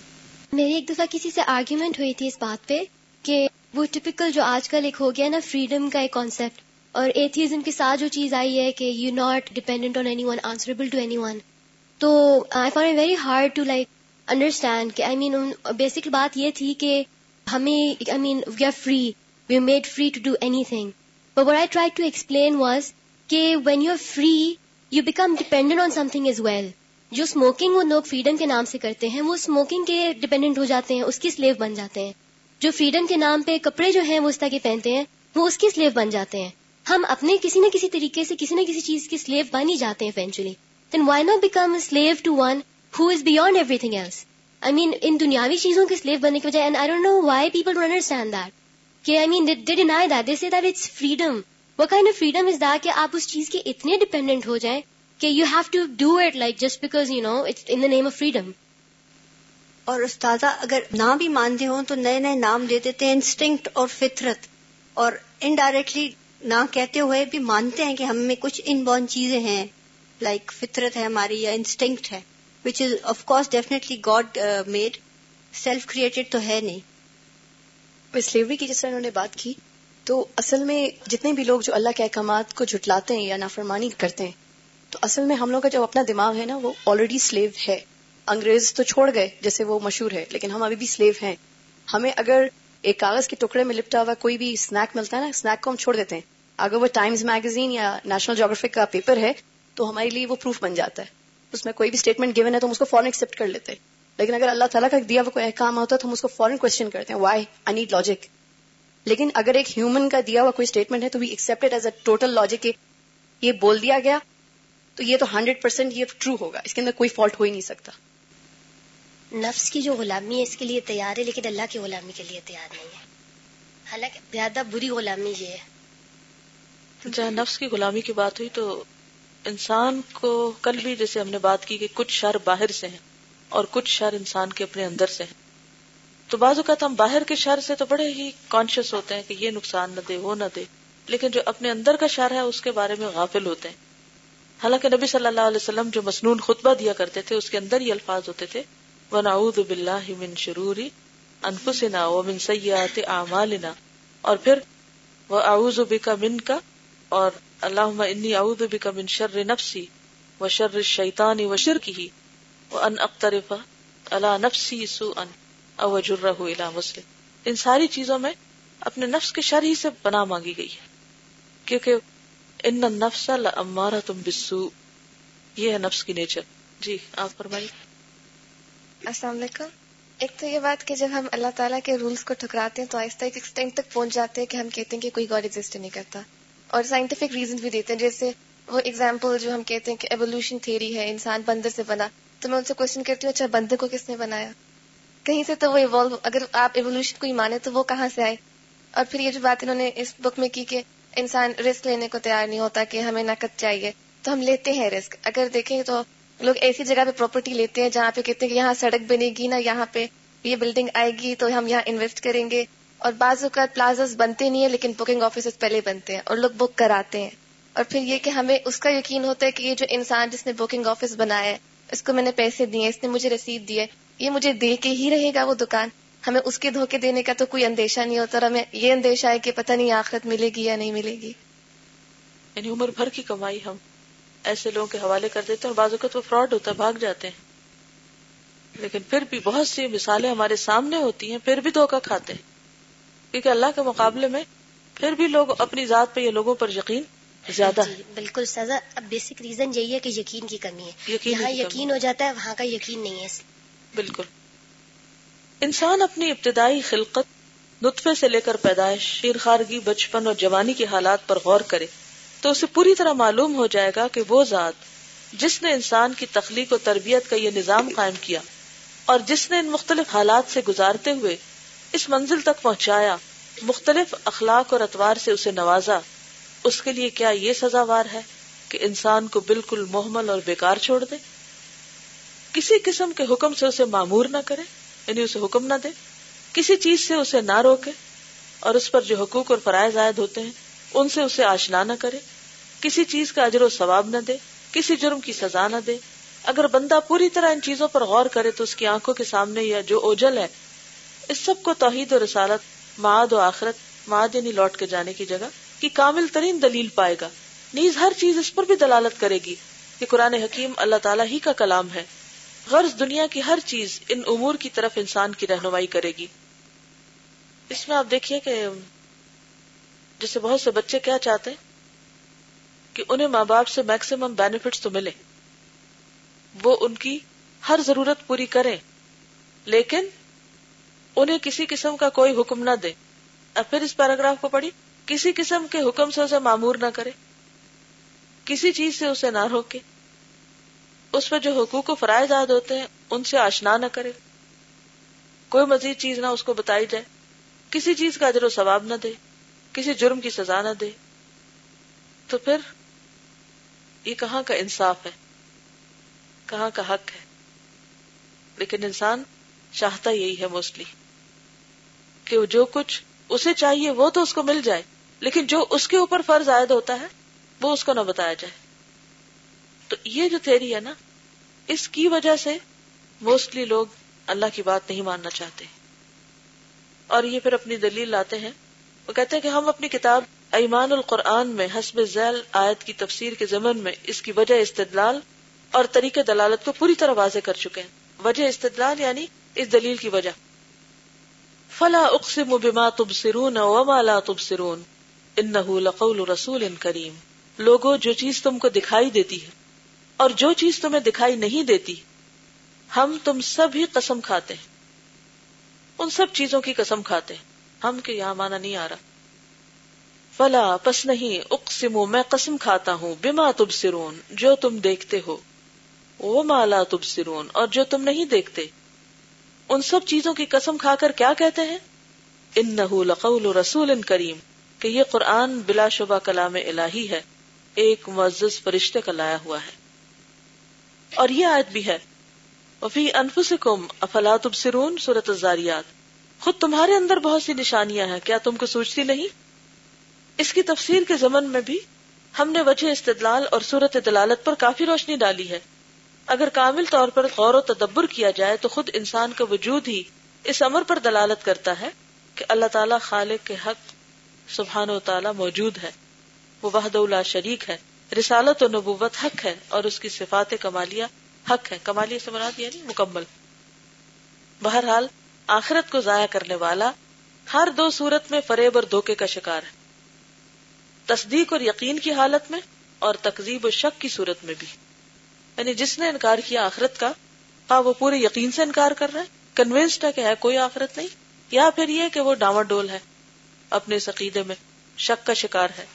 میری ایک دفعہ کسی سے آرگیومنٹ ہوئی تھی اس بات پہ کہ وہ ٹپکل جو آج کل ایک ہو گیا نا فریڈم کا ایک کانسیپٹ اور ایتھیزم کے ساتھ جو چیز آئی ہے کہ you not dependent on anyone answerable to anyone تو I for a very hard to like understand کہ آئی مین بیسک بات یہ تھی کہ ہمیں I mean we are free we are made free to do anything but what I try to explain was کہ when you are free you become dependent on something as well جو smoking وہ لوگ freedom کے نام سے کرتے ہیں، وہ اسموکنگ کے ڈیپینڈنٹ ہو جاتے ہیں، اس کی سلیو بن جاتے ہیں۔ جو فریڈم کے نام پہ کپڑے جو ہیں، وہ اس طرح کے پہنتے ہیں، وہ اس کی سلیو بن جاتے ہیں۔ ہم اپنے کسی نہ کسی طریقے سے کسی نہ کسی چیز کی سلیو بن ہی جاتے ہیں eventually then why not become slave to one who is beyond everything else I mean ان دنیاوی چیزوں کی سلیو بننے کی وجہ and I don't know why people do understand that کہ I mean they deny that they say that it's freedom وہ kind of freedom is that کہ آپ اس چیز کے اتنے ڈیپینڈنٹ ہو جائیں کہ you have to do it like just because you know it's in the name of freedom
اور استاذہ اگر نہ بھی مانتے ہوں تو نئے نئے نام دے دیتے ہیں انسٹنکٹ اور فطرت اور انڈائریکٹلی نہ کہتے ہوئے بھی مانتے ہیں کہ ہم میں کچھ ان بورن چیزیں ہیں لائک like فطرت ہے ہماری یا انسٹنکٹ ہے which is of course definitely God made self created تو ہے نہیں.
سلیوری کی جس طرح انہوں نے بات کی، تو اصل میں جتنے بھی لوگ جو اللہ کے احکامات کو جھٹلاتے ہیں یا نافرمانی کرتے ہیں، تو اصل میں ہم لوگ کا جو اپنا دماغ ہے نا، وہ آلریڈی سلیو ہے. انگریز تو چھوڑ گئے، جیسے وہ مشہور ہے، لیکن ہم ابھی بھی سلیو ہیں. ہمیں اگر ایک کاغذ کے ٹکڑے میں لپٹا ہوا کوئی بھی اسنیک ملتا ہے نا اسنیک کو ہم چھوڑ دیتے ہیں. اگر وہ ٹائمز میگزین یا نیشنل جیوگرافک کا پیپر ہے، تو ہمارے لیے وہ پروف بن جاتا ہے. اس میں کوئی بھی اسٹیٹمنٹ گیون ہے تو ہم اس کو فوراً ایکسپٹ کر لیتے ہیں۔ لیکن اگر اللہ تعالیٰ کا دیا ہوا کوئی احکام ہوتا ہے تو ہم اس کو فوراً کوشچن کرتے ہیں۔ وائی آئی نیڈ لاجک لیکن اگر ایک ہیومن کا دیا ہوا کوئی اسٹیٹمنٹ ہے تو we accept as a total logic یہ بول دیا گیا تو یہ تو ہنڈریڈ پرسینٹ یہ ٹرو ہوگا۔ اس کے اندر کوئی فالٹ ہو ہی نہیں سکتا۔
نفس کی جو غلامی ہے اس کے لیے تیار ہے لیکن اللہ کی غلامی کے لیے تیار نہیں ہے۔ حالانکہ زیادہ بری غلامی یہ ہے۔
جہاں نفس کی غلامی کی بات ہوئی تو انسان کو کل بھی جیسے ہم نے بات کی کہ کچھ شر باہر سے ہیں اور کچھ شر انسان کے اپنے اندر سے ہیں۔ تو بعض اوقات ہم باہر کے شر سے تو بڑے ہی کانشیس ہوتے ہیں کہ یہ نقصان نہ دے، وہ نہ دے۔ لیکن جو اپنے اندر کا شر ہے، اس کے بارے میں غافل ہوتے ہیں۔ حالانکہ نبی صلی اللہ علیہ وسلم جو مسنون خطبہ دیا کرتے تھے، اس کے اندر یہ الفاظ ہوتے تھے، وَنَعُوذُ بِاللَّهِ مِن شُرُورِ أَنفُسِنَا وَمِن سَيِّئَاتِ أَعْمَالِنَا اور پھر وَأَعُوذُ بِكَ مِنْكَ اور اللہم انی اعوذ بک من شر نفسی و وشر الشیطان وشرکه وان اقترف على نفسی سوءا او جرہ الى مسلم۔ ان ساری چیزوں میں اپنے نفس کے شر ہی سے پناہ مانگی گئی ہے۔ کیونکہ ان النفس لامارۃ بالسوء۔ یہ ہے نفس کی نیچر۔ جی آپ فرمائیے۔
السلام علیکم۔ ایک تو یہ بات کہ جب ہم اللہ تعالیٰ کے رولز کو ٹھکراتے ہیں تو آہستہ ایک ایکسٹینٹ تک پہنچ جاتے ہیں کہ ہم کہتے ہیں کہ کوئی گاڈ ایگزٹ نہیں کرتا۔ اور سائنٹیفک ریزن بھی دیتے ہیں۔ جیسے وہ ایگزامپل جو ہم کہتے ہیں کہ ایوولوشن تھیری ہے، انسان بندر سے بنا۔ تو میں ان سے کوشچن کرتی ہوں اچھا بندر کو کس نے بنایا؟ کہیں سے تو وہ ایوالو اگر آپ ایوولوشن کو ہی مانے تو وہ کہاں سے آئے؟ اور پھر یہ جو بات انہوں نے اس بک میں کی کہ انسان رسک لینے کو تیار نہیں ہوتا کہ ہمیں نقد چاہیے، تو ہم لیتے ہیں رسک اگر دیکھیں تو لوگ ایسی جگہ پہ پراپرٹی لیتے ہیں جہاں پہ کہتے ہیں کہ یہاں سڑک بنے گی نا، یہاں پہ یہ بلڈنگ آئے گی تو ہم یہاں انویسٹ کریں گے۔ اور بعض اوقات پلازاز بنتے نہیں ہیں، لیکن بکنگ آفیسز پہلے بنتے ہیں اور لوگ بک کراتے ہیں۔ اور پھر یہ کہ ہمیں اس کا یقین ہوتا ہے کہ یہ جو انسان جس نے بکنگ آفس بنایا ہے، اس کو میں نے پیسے دیے، اس نے مجھے رسید دیے یہ مجھے دے کے ہی رہے گا وہ دکان۔ ہمیں اس کے دھوکے دینے کا تو کوئی اندیشہ نہیں ہوتا اور ہمیں یہ اندیشہ ہے کہ پتہ نہیں آخرت ملے گی یا نہیں ملے گی۔
یعنی عمر بھر کی کمائی ہم ایسے لوگوں کے حوالے کر دیتے ہیں اور بعض اوقات وہ فراڈ ہوتا ہے بھاگ جاتے ہیں۔ لیکن پھر بھی بہت سی مثالیں ہمارے سامنے ہوتی ہیں، پھر بھی دھوکا کھاتے ہیں۔ کیونکہ اللہ کے مقابلے میں پھر بھی لوگ اپنی ذات پہ یا لوگوں پر یقین زیادہ
جی بالکل سزا اب بیسک ریزن یہی ہے کہ یقین کی کمی ہے۔
یقین
یہاں۔ یقین ہو جاتا ہے وہاں کا یقین نہیں ہے۔
بالکل۔ انسان اپنی ابتدائی خلقت نطفے سے لے کر پیدائش شیر خارگی بچپن اور جوانی کے حالات پر غور کرے تو اسے پوری طرح معلوم ہو جائے گا کہ وہ ذات جس نے انسان کی تخلیق و تربیت کا یہ نظام قائم کیا اور جس نے ان مختلف حالات سے گزارتے ہوئے اس منزل تک پہنچایا۔ مختلف اخلاق اور اتوار سے اسے نوازا۔ اس کے لیے کیا یہ سزاوار ہے کہ انسان کو بالکل محمل اور بیکار چھوڑ دے؟ کسی قسم کے حکم سے اسے معمور نہ کرے یعنی اسے حکم نہ دے۔ کسی چیز سے اسے نہ روکے اور اس پر جو حقوق اور فرائض عائد ہوتے ہیں، ان سے اسے آشنا نہ کرے۔ کسی چیز کا اجر و ثواب نہ دے، کسی جرم کی سزا نہ دے۔ اگر بندہ پوری طرح ان چیزوں پر غور کرے تو اس کی آنکھوں کے سامنے یا جو اوجل ہے اس سب کو توحید و رسالت، معاد و آخرت، معاد یعنی لوٹ کے جانے کی جگہ، کی کامل ترین دلیل پائے گا۔ نیز ہر چیز اس پر بھی دلالت کرے گی کہ قرآن حکیم اللہ تعالیٰ ہی کا کلام ہے۔ غرض دنیا کی ہر چیز ان امور کی طرف انسان کی رہنمائی کرے گی۔ اس میں آپ دیکھیے کہ جیسے بہت سے بچے کیا چاہتے کہ انہیں ماں باپ سے میکسیمم بینیفٹس تو ملے۔ وہ ان کی ہر ضرورت پوری کریں۔ لیکن انہیں کسی قسم کا کوئی حکم نہ دے۔ اب پھر اس پیراگراف کو پڑھی۔ کسی قسم کے حکم سے اسے معمور نہ کرے۔ کسی چیز سے اسے نہ روکے۔ اس پہ جو حقوق و فرائض آد ہوتے ہیں، ان سے آشنا نہ کرے۔ کوئی مزید چیز نہ اس کو بتائی جائے۔ کسی چیز کا اجر و ثواب نہ دے۔ کسی جرم کی سزا نہ دے۔ تو پھر یہ کہاں کا انصاف ہے؟ کہاں کا حق ہے؟ لیکن انسان چاہتا یہی ہے موسٹلی کہ جو کچھ اسے چاہیے وہ تو اس کو مل جائے، لیکن جو اس کے اوپر فرض عائد ہوتا ہے، وہ اس کو نہ بتایا جائے۔ تو یہ جو تھیری ہے نا، اس کی وجہ سے موسٹلی لوگ اللہ کی بات نہیں ماننا چاہتے۔ اور یہ پھر اپنی دلیل لاتے ہیں۔ وہ کہتے ہیں کہ ہم اپنی کتاب ایمان القرآن میں، حسب ذیل آیت کی تفسیر کے ضمن میں اس کی وجہ استدلال اور طریقے دلالت کو پوری طرح واضح کر چکے ہیں۔ وجہ استدلال یعنی اس دلیل کی وجہ۔ فلا اقسم بما تبصرون وما لا تبصرون. انه لقول رسول کریم. لوگوں جو چیز تم کو دکھائی دیتی ہے، اور جو چیز تمہیں دکھائی نہیں دیتی، ہم تم سب ہی قسم کھاتے ہیں۔ ان سب چیزوں کی قسم کھاتے ہیں۔ ہم کے یہاں مانا نہیں آ رہا۔ فلا، پس نہیں، اقسم، میں قسم کھاتا ہوں، بما تبصرون، جو تم دیکھتے ہو۔ وہ مالا تبصرون، اور جو تم نہیں دیکھتے۔ ان سب چیزوں کی قسم کھا کر کیا کہتے ہیں؟ انه لقول رسول کریم، کہ یہ قرآن بلا شبہ کلام الہی ہے، ایک معزز فرشتے کا لایا ہوا ہے۔ اور یہ آیت بھی ہے، وفی انفسکم، افلا تبصرون، سورۃ الزاریات۔ خود تمہارے اندر بہت سی نشانیاں ہیں، کیا تم کو سوچتی نہیں؟ اس کی تفسیر کے زمن میں بھی ہم نے وجہ استدلال اور صورت دلالت پر کافی روشنی ڈالی ہے۔ اگر کامل طور پر غور و تدبر کیا جائے تو خود انسان کا وجود ہی اس امر پر دلالت کرتا ہے کہ اللہ تعالیٰ خالق کے حق سبحان و تعالیٰ موجود ہے۔ وہ وحد اللہ شریک ہے۔ رسالت و نبوت حق ہے اور اس کی صفات کمالیہ حق ہے۔ کمالیہ سے مراد یعنی مکمل۔ بہرحال آخرت کو ضائع کرنے والا ہر دو صورت میں فریب اور دھوکے کا شکار ہے۔ تصدیق اور یقین کی حالت میں اور تقزیب و شک کی صورت میں بھی۔ یعنی جس نے انکار کیا آخرت کا ہاں وہ پورے یقین سے انکار کر رہا ہے کنوینسڈ ہے کہ ہے کوئی آخرت نہیں، یا پھر یہ کہ وہ ڈاما ڈول ہے، اپنے عقیدے میں شک کا شکار ہے۔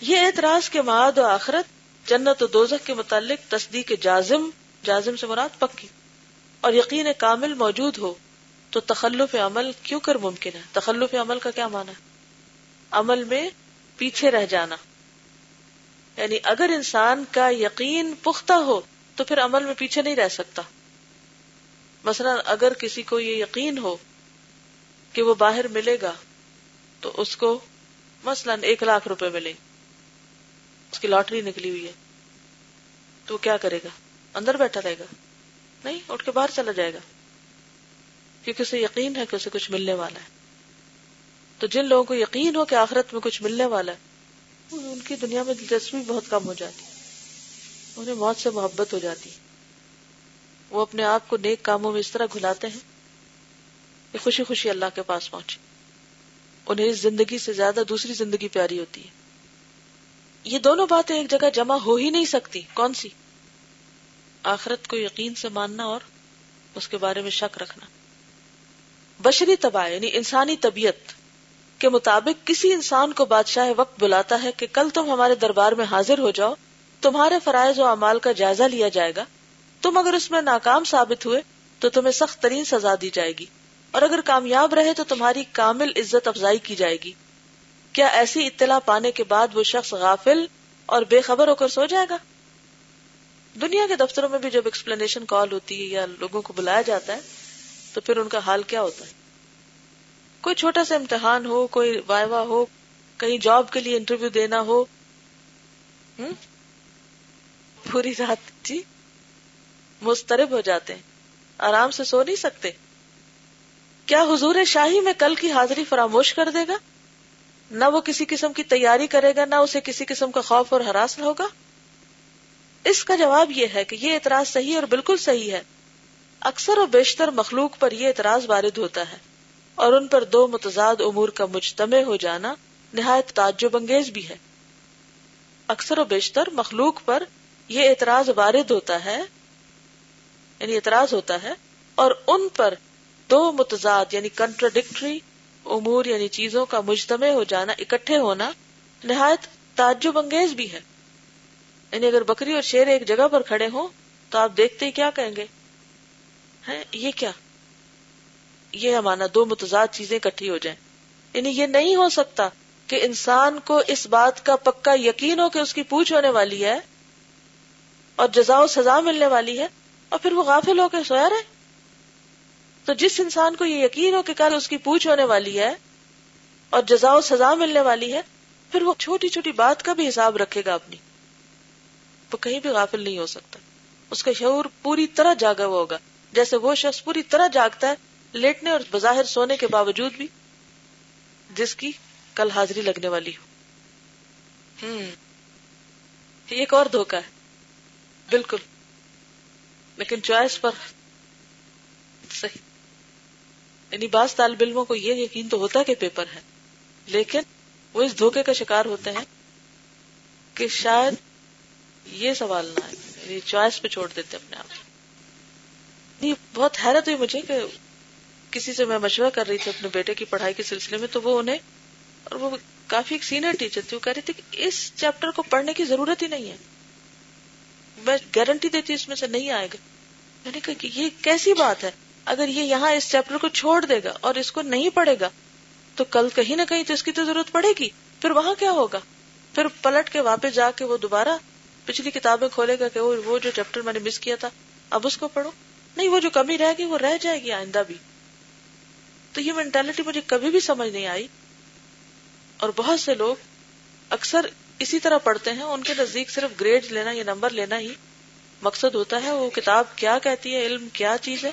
یہ اعتراض کے معاد و آخرت جنت و دوزخ کے متعلق تصدیق جازم جازم سے مراد پکی۔ اور یقین کامل موجود ہو، تو تخلف عمل کیوں کر ممکن ہے؟ تخلف عمل کا کیا مانا ہے؟ عمل میں پیچھے رہ جانا۔ یعنی اگر انسان کا یقین پختہ ہو تو پھر عمل میں پیچھے نہیں رہ سکتا۔ مثلا اگر کسی کو یہ یقین ہو کہ وہ باہر ملے گا تو اس کو مثلا ایک لاکھ روپے ملے اس کی لاٹری نکلی ہوئی ہے۔ تو وہ کیا کرے گا؟ اندر بیٹھا رہے گا۔ نہیں، اٹھ کے باہر چلا جائے گا۔ کیونکہ اسے یقین ہے کہ اسے کچھ ملنے والا ہے۔ تو جن لوگوں کو یقین ہو کہ آخرت میں کچھ ملنے والا ہے ان کی دنیا میں دلچسپی بہت کم ہو جاتی انہیں موت سے محبت ہو جاتی وہ اپنے آپ کو نیک کاموں میں اس طرح گھلاتے ہیں کہ خوشی خوشی اللہ کے پاس پہنچے۔ انہیں اس زندگی سے زیادہ دوسری زندگی پیاری ہوتی ہے۔ یہ دونوں باتیں ایک جگہ جمع ہو ہی نہیں سکتی۔ کون سی؟ آخرت کو یقین سے ماننا اور اس کے بارے میں شک رکھنا۔ بشری تباہ یعنی انسانی طبیعت کے مطابق کسی انسان کو بادشاہ وقت بلاتا ہے کہ کل تم ہمارے دربار میں حاضر ہو جاؤ، تمہارے فرائض و اعمال کا جائزہ لیا جائے گا۔ تم اگر اس میں ناکام ثابت ہوئے تو تمہیں سخت ترین سزا دی جائے گی۔ اور اگر کامیاب رہے تو تمہاری کامل عزت افزائی کی جائے گی۔ کیا ایسی اطلاع پانے کے بعد وہ شخص غافل اور بے خبر ہو کر سو جائے گا؟ دنیا کے دفتروں میں بھی جب ایکسپلینیشن کال ہوتی ہے یا لوگوں کو بلایا جاتا ہے، تو پھر ان کا حال کیا ہوتا ہے؟ کوئی چھوٹا سا امتحان ہو، کوئی وائوا ہو، کہیں جاب کے لیے انٹرویو دینا ہو۔ پوری رات جی مسترب ہو جاتے ہیں۔ آرام سے سو نہیں سکتے۔ کیا حضور شاہی میں کل کی حاضری فراموش کر دے گا؟ نہ وہ کسی قسم کی تیاری کرے گا، نہ اسے کسی قسم کا خوف اور ہراس ہوگا۔ اس کا جواب یہ ہے کہ یہ اعتراض صحیح اور بالکل صحیح ہے۔ اکثر و بیشتر مخلوق پر یہ اعتراض وارد ہوتا ہے۔ اور ان پر دو متضاد امور کا مجتمع ہو جانا نہایت تعجب انگیز بھی ہے۔ اکثر و بیشتر مخلوق پر یہ اعتراض وارد ہوتا ہے یعنی اعتراض ہوتا ہے، اور ان پر دو متضاد یعنی کنٹراڈکٹری امور یعنی چیزوں کا مجتمع ہو جانا، اکٹھے ہونا نہایت تعجب انگیز بھی ہے۔ یعنی اگر بکری اور شیر ایک جگہ پر کھڑے ہوں تو آپ دیکھتے ہی کیا کہیں گے؟ یہ کیا؟ یہ ہمانا دو متضاد چیزیں اکٹھی ہو جائیں۔ یعنی یہ نہیں ہو سکتا کہ انسان کو اس بات کا پکا یقین ہو کہ اس کی پوچھ ہونے والی ہے اور جزا و سزا ملنے والی ہے اور پھر وہ غافل ہو کے سویا رہے۔ تو جس انسان کو یہ یقین ہو کہ کل اس کی پوچھ ہونے والی ہے اور جزا و سزا ملنے والی ہے، پھر وہ چھوٹی چھوٹی بات کا بھی حساب رکھے گا اپنی۔ وہ کہیں بھی غافل نہیں ہو سکتا۔ اس کا شعور پوری طرح جاگا ہوا ہوگا، جیسے وہ شخص پوری طرح جاگتا ہے لیٹنے اور بظاہر سونے کے باوجود بھی جس کی کل حاضری لگنے والی ہو ایک اور دھوکا ہے۔ بالکل۔ لیکن چوائس پر صحیح۔ یعنی بعض طالب علموں کو یہ یقین تو ہوتا کہ پیپر ہے، لیکن وہ اس دھوکے کا شکار ہوتے ہیں کہ شاید یہ سوال نہ آئے۔ یعنی چوائس پہ چھوڑ دیتے اپنے آپ۔ یعنی بہت حیرت ہوئی مجھے کہ کسی سے میں مشورہ کر رہی تھی اپنے بیٹے کی پڑھائی کے سلسلے میں، تو وہ انہیں، اور وہ کافی ایک سینئر ٹیچر تھی، وہ کہہ رہی تھی کہ اس چیپٹر کو پڑھنے کی ضرورت ہی نہیں ہے۔ میں گارنٹی دیتی اس میں سے نہیں آئے گا۔ میں نے کہا کہ یہ کیسی بات ہے؟ اگر یہ یہاں اس چیپٹر کو چھوڑ دے گا اور اس کو نہیں پڑھے گا، تو کل کہیں نہ کہیں تو اس کی تو ضرورت پڑے گی۔ پھر وہاں کیا ہوگا؟ پھر پلٹ کے واپس جا کے وہ دوبارہ پچھلی کتابیں کھولے گا کہ وہ جو چیپٹر میں نے مس کیا تھا، اب اس کو پڑھو۔ نہیں، وہ جو کمی رہے گی وہ رہ جائے گی آئندہ بھی۔ تو یہ مینٹلٹی مجھے کبھی بھی سمجھ نہیں آئی۔ اور بہت سے لوگ اکثر اسی طرح پڑھتے ہیں، ان کے نزدیک صرف گریڈ لینا یا نمبر لینا ہی مقصد ہوتا ہے۔ وہ کتاب کیا کہتی ہے، علم کیا چیز ہے،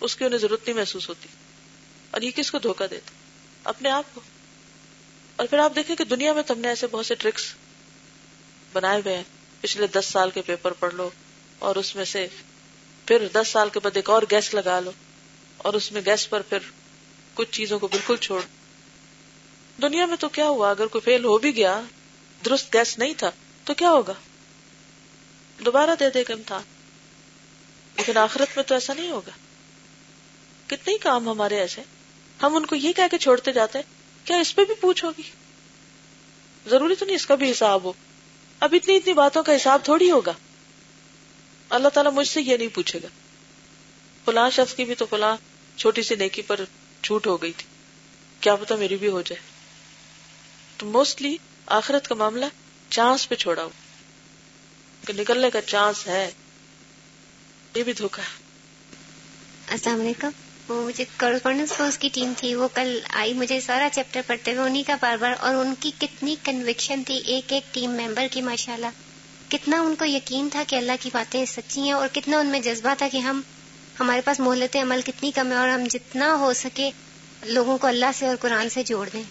اس کی انہیں ضرورت نہیں محسوس ہوتی۔ اور یہ کس کو دھوکا دیتا اپنے آپ کو۔ اور پھر آپ دیکھیں کہ دنیا میں تم نے ایسے بہت سے ٹرکس بنائے ہوئے ہیں۔ پچھلے دس سال کے پیپر پڑھ لو، اور اس میں سے پھر دس سال کے بعد ایک اور گیس لگا لو، اور اس میں گیس پر پھر کچھ چیزوں کو بالکل چھوڑ۔ دنیا میں تو کیا ہوا؟ اگر کوئی فیل ہو بھی گیا، درست گیس نہیں تھا، تو کیا ہوگا؟ دوبارہ دے دے گا امتحان لیکن آخرت میں تو ایسا نہیں ہوگا۔ کتنے کام ہمارے ایسے۔ ہم ان کو یہ کہہ کے چھوڑتے جاتے ہیں کیا اس پہ بھی پوچھ ہوگی؟ ضروری تو نہیں اس کا بھی حساب ہو۔ اب اتنی اتنی باتوں کا حساب تھوڑی ہوگا۔ اللہ تعالیٰ مجھ سے یہ نہیں پوچھے گا۔ فلاں شخص کی بھی تو فلاں چھوٹی سی نیکی پر چھوٹ ہو گئی تھی۔ کیا پتا میری بھی ہو جائے۔ تو موسٹلی آخرت کا معاملہ چانس پہ چھوڑا ہو کہ نکلنے کا چانس ہے۔ یہ بھی دھوکا ہے۔
السلام علیکم۔ وہ مجھے کورسپونڈنس کورس کی ٹیم تھی۔ وہ کل آئی مجھے سارا چیپٹر پڑھتے ہوئے۔ انہیں کا بار بار اور ان کی کتنی کنوکشن تھی ایک ایک ٹیم ممبر کی، ماشاءاللہ۔ کتنا ان کو یقین تھا کہ اللہ کی باتیں سچی ہیں اور کتنا ان میں جذبہ تھا کہ ہم ہمارے پاس مہلت عمل کتنی کم ہے اور ہم جتنا ہو سکے لوگوں کو اللہ سے اور قرآن سے جوڑ دیں۔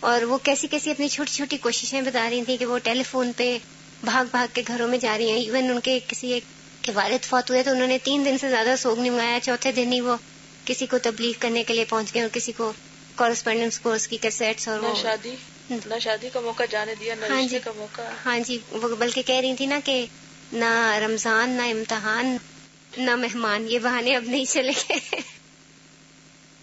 اور وہ کیسی کیسی اپنی چھوٹی چھوٹی کوششیں بتا رہی تھیں کہ وہ ٹیلی فون پہ بھاگ بھاگ کے گھروں میں جا رہی ہیں۔ ایون ان کے کسی ایک کے والد فوت ہوئے تو انہوں نے تین دن سے زیادہ سوگ نہیں منگایا چوتھے دن ہی وہ کسی کو تبلیغ کرنے کے لیے پہنچ گئے اور کسی کو کورسپونڈنس کورس کی کیسٹس اور وہ
شادی نہ شادی کا موقع جانے دیا نہ
ہاں جی۔
کا موقع۔
ہاں جی۔ وہ بلکہ کہہ رہی تھی نا کہ نہ رمضان نہ امتحان نہ مہمان یہ بہانے اب نہیں چلے گئے۔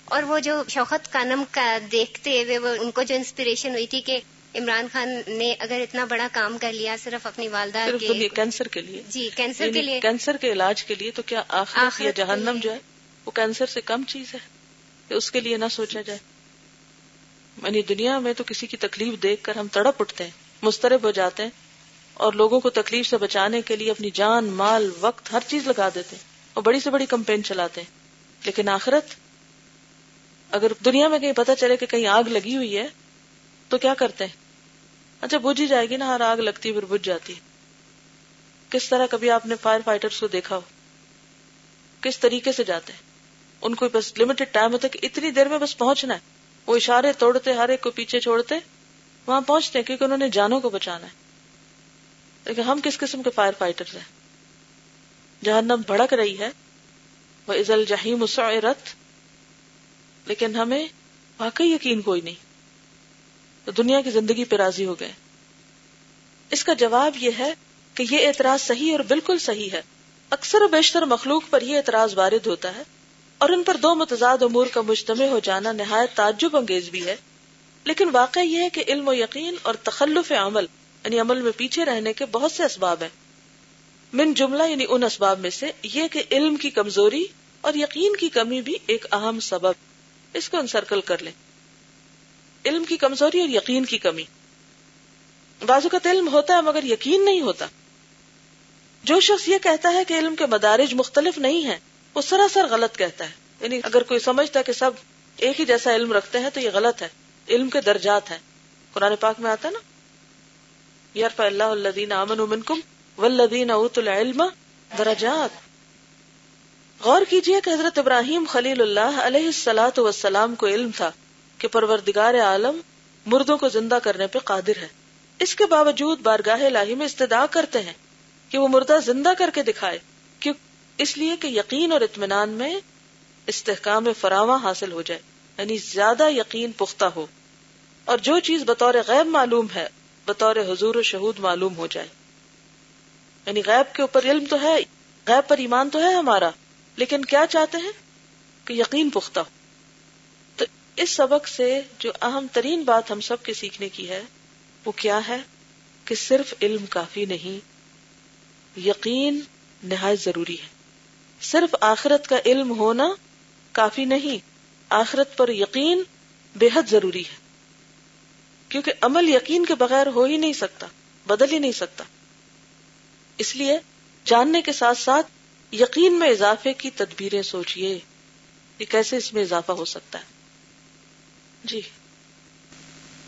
اور وہ جو شوقت کانم کا دیکھتے ہوئے وہ ان کو جو انسپریشن ہوئی تھی کہ عمران خان نے اگر اتنا بڑا کام کر لیا صرف اپنی والدہ
صرف
کے
کینسر کے لیے۔
جی کینسر کے
یعنی
لیے۔
کینسر کے علاج کے لیے تو کیا آخرت یا
کے
جہنم۔ جو ہے وہ کینسر سے کم چیز ہے کہ اس کے لیے نہ سوچا جائے۔ یعنی دنیا میں تو کسی کی تکلیف دیکھ کر ہم تڑپ اٹھتے ہیں مسترب ہو جاتے ہیں۔ اور لوگوں کو تکلیف سے بچانے کے لیے اپنی جان، مال، وقت، ہر چیز لگا دیتے ہیں اور بڑی سے بڑی کمپین چلاتے ہیں۔ لیکن آخرت، اگر دنیا میں کہیں پتہ چلے کہ کہیں آگ لگی ہوئی ہے، تو کیا کرتے ہیں؟ اچھا بجھ ہی جائے گی نا، ہر آگ لگتی پھر بجھ جاتی ہے۔ کس طرح کبھی آپ نے فائر فائٹرز کو دیکھا ہو؟ کس طریقے سے جاتے ہیں؟ ان کو بس لمیٹڈ ٹائم ہوتا ہے کہ اتنی دیر میں بس پہنچنا ہے۔ وہ اشارے توڑتے، ہر ایک کو پیچھے چھوڑتے، وہاں پہنچتے ہیں کیونکہ انہوں نے جانوں کو بچانا ہے۔ لیکن ہم کس قسم کے فائر فائٹر ہیں؟ جہنم بھڑک رہی ہے وہ ازل جہیم سعرت، لیکن ہمیں واقعی یقین کوئی نہیں۔ تو دنیا کی زندگی پہ راضی ہو گئے۔ اس کا جواب یہ ہے کہ یہ اعتراض صحیح اور بالکل صحیح ہے۔ اکثر و بیشتر مخلوق پر یہ اعتراض وارد ہوتا ہے اور ان پر دو متضاد امور کا مجتمع ہو جانا نہایت تعجب انگیز بھی ہے۔ لیکن واقع یہ ہے کہ علم و یقین اور تخلف عمل یعنی عمل میں پیچھے رہنے کے بہت سے اسباب ہیں۔ من جملہ یعنی ان اسباب میں سے یہ کہ علم کی کمزوری اور یقین کی کمی بھی ایک اہم سبب۔ اس کو انسرکل کر لیں۔ علم کی کمزوری اور یقین کی کمی۔ بازو کا علم ہوتا ہے مگر یقین نہیں ہوتا۔ جو شخص یہ کہتا ہے کہ علم کے مدارج مختلف نہیں ہیں، وہ سراسر غلط کہتا ہے۔ یعنی اگر کوئی سمجھتا ہے کہ سب ایک ہی جیسا علم رکھتے ہیں تو یہ غلط ہے۔ علم کے درجات ہیں۔ قرآن پاک میں آتا ہے نا یار اللہ الدین امن منکم والذین اوت العلم درجات۔ غور کیجیے کہ حضرت ابراہیم خلیل اللہ علیہ السلاۃ والسلام کو علم تھا کہ پروردگار عالم مردوں کو زندہ کرنے پہ قادر ہے۔ اس کے باوجود بارگاہ الہی میں استدا کرتے ہیں کہ وہ مردہ زندہ کر کے دکھائے کیوں اس لیے کہ یقین اور اطمینان میں استحکام فراواں حاصل ہو جائے یعنی زیادہ یقین پختہ ہو۔ اور جو چیز بطور غیب معلوم ہے بطور حضور و شہود معلوم ہو جائے۔ یعنی غیب کے اوپر علم تو ہے، غیب پر ایمان تو ہے ہمارا، لیکن کیا چاہتے ہیں؟ کہ یقین پختہ ہو۔ تو اس سبق سے جو اہم ترین بات ہم سب کے سیکھنے کی ہے، وہ کیا ہے؟ کہ صرف علم کافی نہیں، یقین نہایت ضروری ہے۔ صرف آخرت کا علم ہونا کافی نہیں، آخرت پر یقین بے حد ضروری ہے۔ کیونکہ عمل یقین کے بغیر ہو ہی نہیں سکتا بدل ہی نہیں سکتا۔ اس لیے جاننے کے ساتھ ساتھ یقین میں اضافے کی تدبیریں سوچیے کہ کیسے اس میں اضافہ ہو سکتا ہے۔ جی۔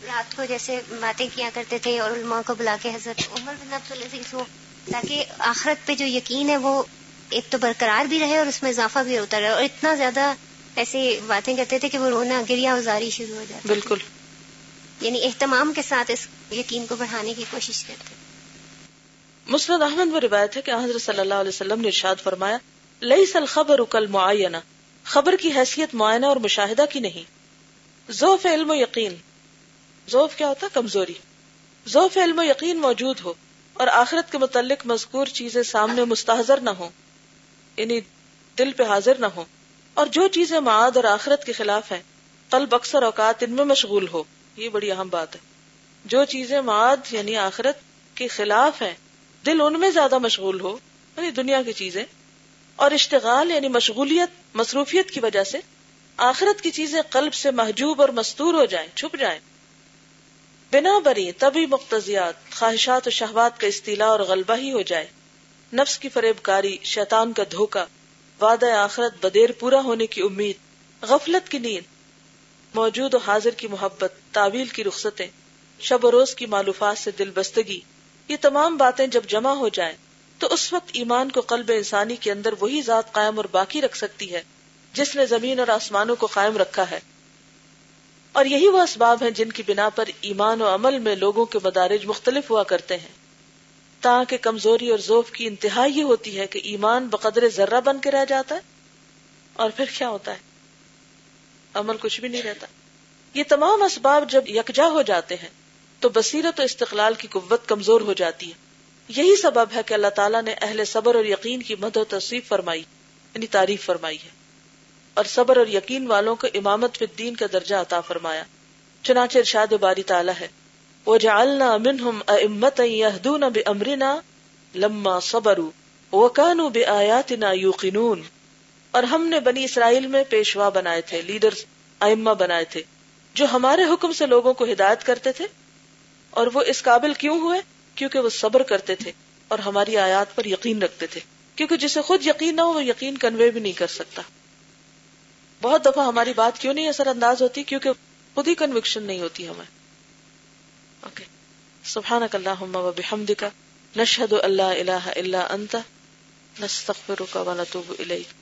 رات کو جیسے باتیں کیا کرتے تھے اور علماء کو بلا کے حضرت عمر بن عبدالعزیز وہ تاکہ آخرت پہ جو یقین ہے وہ ایک تو برقرار بھی رہے اور اس میں اضافہ بھی ہوتا رہے اور اتنا زیادہ ایسی باتیں کرتے تھے کہ وہ رونا گریا ازاری شروع ہو جاتی
بالکل۔
یعنی اہتمام کے ساتھ اس یقین کو بڑھانے کی کوشش کرتے
مسند احمد میں روایت ہے کہ حضرت صلی اللہ علیہ وسلم نے ارشاد فرمایا لئی سل خبر کل معینہ خبر کی حیثیت معائنہ اور مشاہدہ کی نہیں۔ ذوف علم و یقین۔ ذوف کیا ہوتا کمزوری۔ ذوف علم و یقین موجود ہو اور آخرت کے متعلق مذکور چیزیں سامنے مستحضر نہ ہو یعنی دل پہ حاضر نہ ہو اور جو چیزیں معاد اور آخرت کے خلاف ہیں قلب اکثر اوقات ان میں مشغول ہو۔ یہ بڑی اہم بات ہے۔ جو چیزیں معاد یعنی آخرت کے خلاف ہیں، دل ان میں زیادہ مشغول ہو یعنی دنیا کی چیزیں، اور اشتغال یعنی مشغولیت، مصروفیت کی وجہ سے آخرت کی چیزیں قلب سے محجوب اور مستور ہو جائیں، چھپ جائیں۔ بنا بری تبھی مقتضیات، خواہشات و شہوات کا استیلا اور غلبہ ہی ہو جائے۔ نفس کی فریب کاری شیطان کا دھوکا وعدہ آخرت بدیر پورا ہونے کی امید، غفلت کی نیند موجود و حاضر کی محبت، تعویل کی رخصتیں، شب و روز کی معلومات سے دل بستگی، یہ تمام باتیں جب جمع ہو جائیں، تو اس وقت ایمان کو قلب انسانی کے اندر وہی ذات قائم اور باقی رکھ سکتی ہے، جس نے زمین اور آسمانوں کو قائم رکھا ہے۔ اور یہی وہ اسباب ہیں جن کی بنا پر ایمان و عمل میں لوگوں کے مدارج مختلف ہوا کرتے ہیں۔ تاکہ کمزوری اور ذوف کی انتہا یہ ہوتی ہے کہ ایمان بقدر ذرہ بن کے رہ جاتا ہے۔ اور پھر کیا ہوتا ہے؟ عمل کچھ بھی نہیں رہتا۔ یہ تمام اسباب جب یکجا ہو جاتے ہیں، تو بصیرت و استقلال کی قوت کمزور ہو جاتی ہے۔ یہی سبب ہے کہ اللہ تعالیٰ نے اہل صبر اور یقین کی مد و تصویر فرمائی یعنی تعریف فرمائی ہے۔ اور صبر اور یقین والوں کو امامت فی الدین کا درجہ عطا فرمایا۔ چنانچہ ارشاد باری تعالیٰ ہے، وجعلنا منهم ائمه يهدون بامرنا لما صبروا وكانوا بآياتنا يوقنون۔ اور ہم نے بنی اسرائیل میں پیشوا بنائے تھے لیڈرز ائمہ بنائے تھے، جو ہمارے حکم سے لوگوں کو ہدایت کرتے تھے۔ اور وہ اس قابل کیوں ہوئے؟ کیونکہ وہ صبر کرتے تھے اور ہماری آیات پر یقین رکھتے تھے۔ کیونکہ جسے خود یقین نہ ہو، وہ یقین کنوے بھی نہیں کر سکتا۔ بہت دفعہ ہماری بات کیوں نہیں اثر انداز ہوتی؟ کیونکہ خود ہی کنوکشن نہیں ہوتی ہمیں۔ اوکے سبحانک اللہم و بحمدک، نشہد اللہ الہ الا انت، نستغفرک و نتوب الیک۔